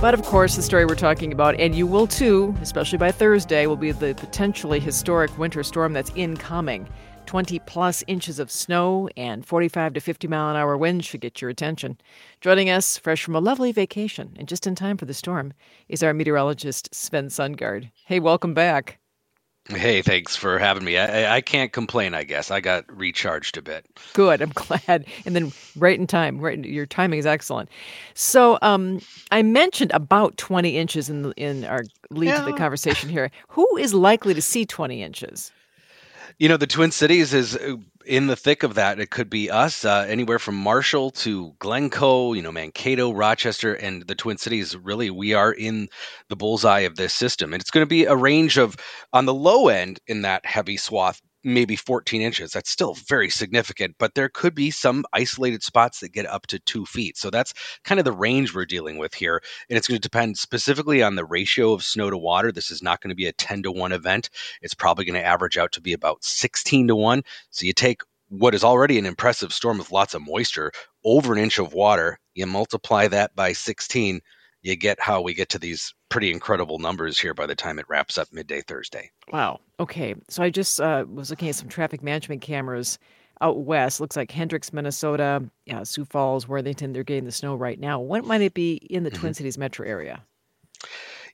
But of course, the story we're talking about, and you will too, especially by Thursday, will be the potentially historic winter storm that's incoming. 20 plus inches of snow and 45 to 50 mile an hour winds should get your attention. Joining us, fresh from a lovely vacation and just in time for the storm, is our meteorologist Sven Sundgaard. Hey, welcome back. Hey, thanks for having me. I, I can't complain. I guess I got recharged a bit. Good. I'm glad. And then right in time. Right, your timing is excellent. So, um, I mentioned about 20 inches in the, in our lead yeah. to the conversation here. Who is likely to see 20 inches? You know, the Twin Cities is in the thick of that. It could be us, uh, anywhere from Marshall to Glencoe, you know, Mankato, Rochester, and the Twin Cities. Really, we are in the bullseye of this system. And it's going to be a range of, on the low end, in that heavy swath, maybe 14 inches. That's still very significant, but there could be some isolated spots that get up to two feet. So that's kind of the range we're dealing with here. And it's going to depend specifically on the ratio of snow to water. This is not going to be a 10 to 1 event. It's probably going to average out to be about 16 to 1. So you take what is already an impressive storm with lots of moisture over an inch of water, you multiply that by 16 you get how we get to these pretty incredible numbers here by the time it wraps up midday Thursday. Wow. Okay. So I just uh, was looking at some traffic management cameras out west. Looks like Hendricks, Minnesota, yeah, Sioux Falls, Worthington. They're getting the snow right now. When might it be in the mm-hmm. Twin Cities metro area?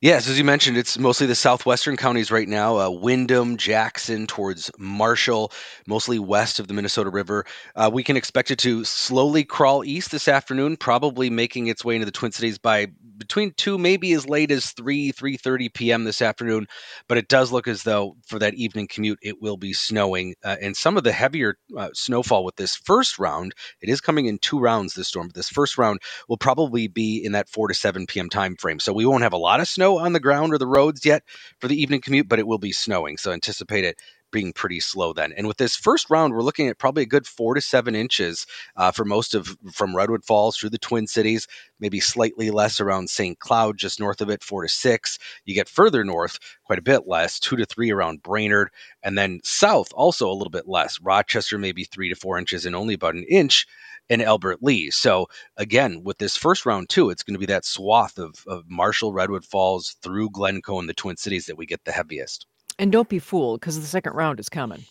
Yes, as you mentioned, it's mostly the southwestern counties right now uh, Windom, Jackson, towards Marshall, mostly west of the Minnesota River. Uh, we can expect it to slowly crawl east this afternoon, probably making its way into the Twin Cities by between 2, maybe as late as 3, 3.30 p.m. this afternoon. But it does look as though for that evening commute, it will be snowing. Uh, and some of the heavier uh, snowfall with this first round, it is coming in two rounds this storm, but this first round will probably be in that 4 to 7 p.m. time frame. So we won't have a lot of snow on the ground or the roads yet for the evening commute, but it will be snowing. So anticipate it being pretty slow then. And with this first round, we're looking at probably a good four to seven inches uh, for most of from Redwood Falls through the Twin Cities, maybe slightly less around St. Cloud, just north of it, four to six. You get further north, quite a bit less, two to three around Brainerd, and then south also a little bit less. Rochester maybe three to four inches and only about an inch and Albert Lea. So again, with this first round too, it's going to be that swath of, of Marshall, Redwood Falls through Glencoe and the Twin Cities that we get the heaviest. And don't be fooled because the second round is coming.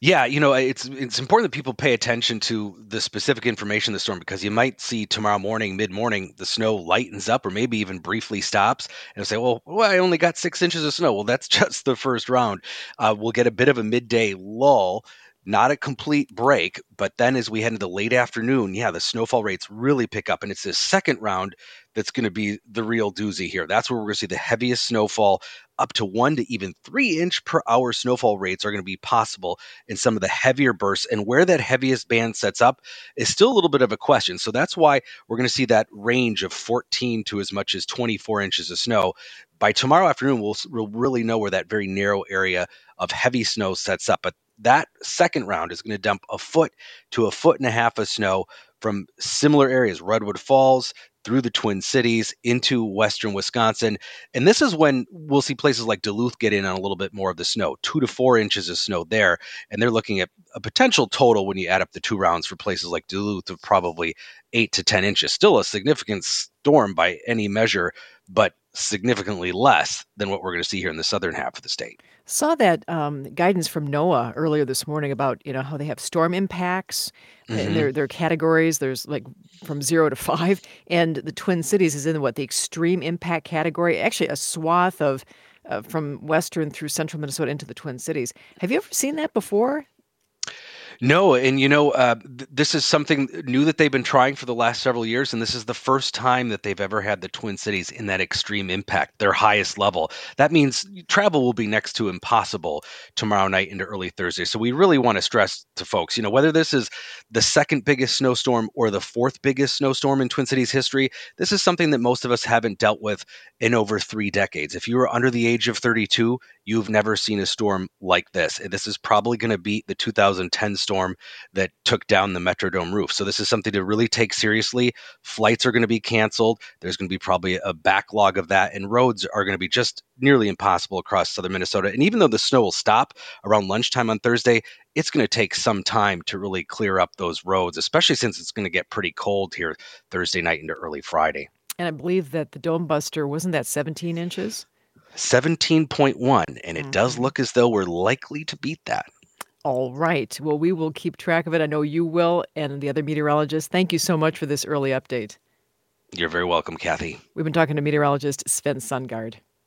Yeah, you know, it's it's important that people pay attention to the specific information of the storm because you might see tomorrow morning, mid morning, the snow lightens up or maybe even briefly stops, and say, "Well, well, I only got six inches of snow." Well, that's just the first round. Uh, we'll get a bit of a midday lull not a complete break, but then as we head into the late afternoon, yeah, the snowfall rates really pick up. And it's this second round that's going to be the real doozy here. That's where we're going to see the heaviest snowfall, up to one to even three inch per hour snowfall rates are going to be possible in some of the heavier bursts. And where that heaviest band sets up is still a little bit of a question. So that's why we're going to see that range of 14 to as much as 24 inches of snow. By tomorrow afternoon, we'll, we'll really know where that very narrow area of heavy snow sets up. But that second round is going to dump a foot to a foot and a half of snow from similar areas, Redwood Falls through the Twin Cities into western Wisconsin. And this is when we'll see places like Duluth get in on a little bit more of the snow, two to four inches of snow there. And they're looking at a potential total when you add up the two rounds for places like Duluth of probably eight to 10 inches. Still a significant storm by any measure, but significantly less than what we're going to see here in the southern half of the state. Saw that um, guidance from NOAA earlier this morning about you know how they have storm impacts mm-hmm. and their their categories. There's like from zero to five, and the Twin Cities is in what the extreme impact category. Actually, a swath of uh, from western through central Minnesota into the Twin Cities. Have you ever seen that before? No, and you know, uh, th- this is something new that they've been trying for the last several years, and this is the first time that they've ever had the Twin Cities in that extreme impact, their highest level. That means travel will be next to impossible tomorrow night into early Thursday. So we really want to stress to folks, you know, whether this is the second biggest snowstorm or the fourth biggest snowstorm in Twin Cities history, this is something that most of us haven't dealt with in over three decades. If you are under the age of 32, you've never seen a storm like this. This is probably going to beat the 2010 storm that took down the Metrodome roof. So this is something to really take seriously. Flights are going to be canceled. There's going to be probably a backlog of that, and roads are going to be just nearly impossible across southern Minnesota. And even though the snow will stop around lunchtime on Thursday, it's going to take some time to really clear up those roads, especially since it's going to get pretty cold here Thursday night into early Friday. And I believe that the Dome Buster wasn't that 17 inches? 17.1, and it does Mhm. look as though we're likely to beat that. All right. Well, we will keep track of it. I know you will, and the other meteorologists. Thank you so much for this early update. You're very welcome, Kathy. We've been talking to meteorologist Sven Sundgaard.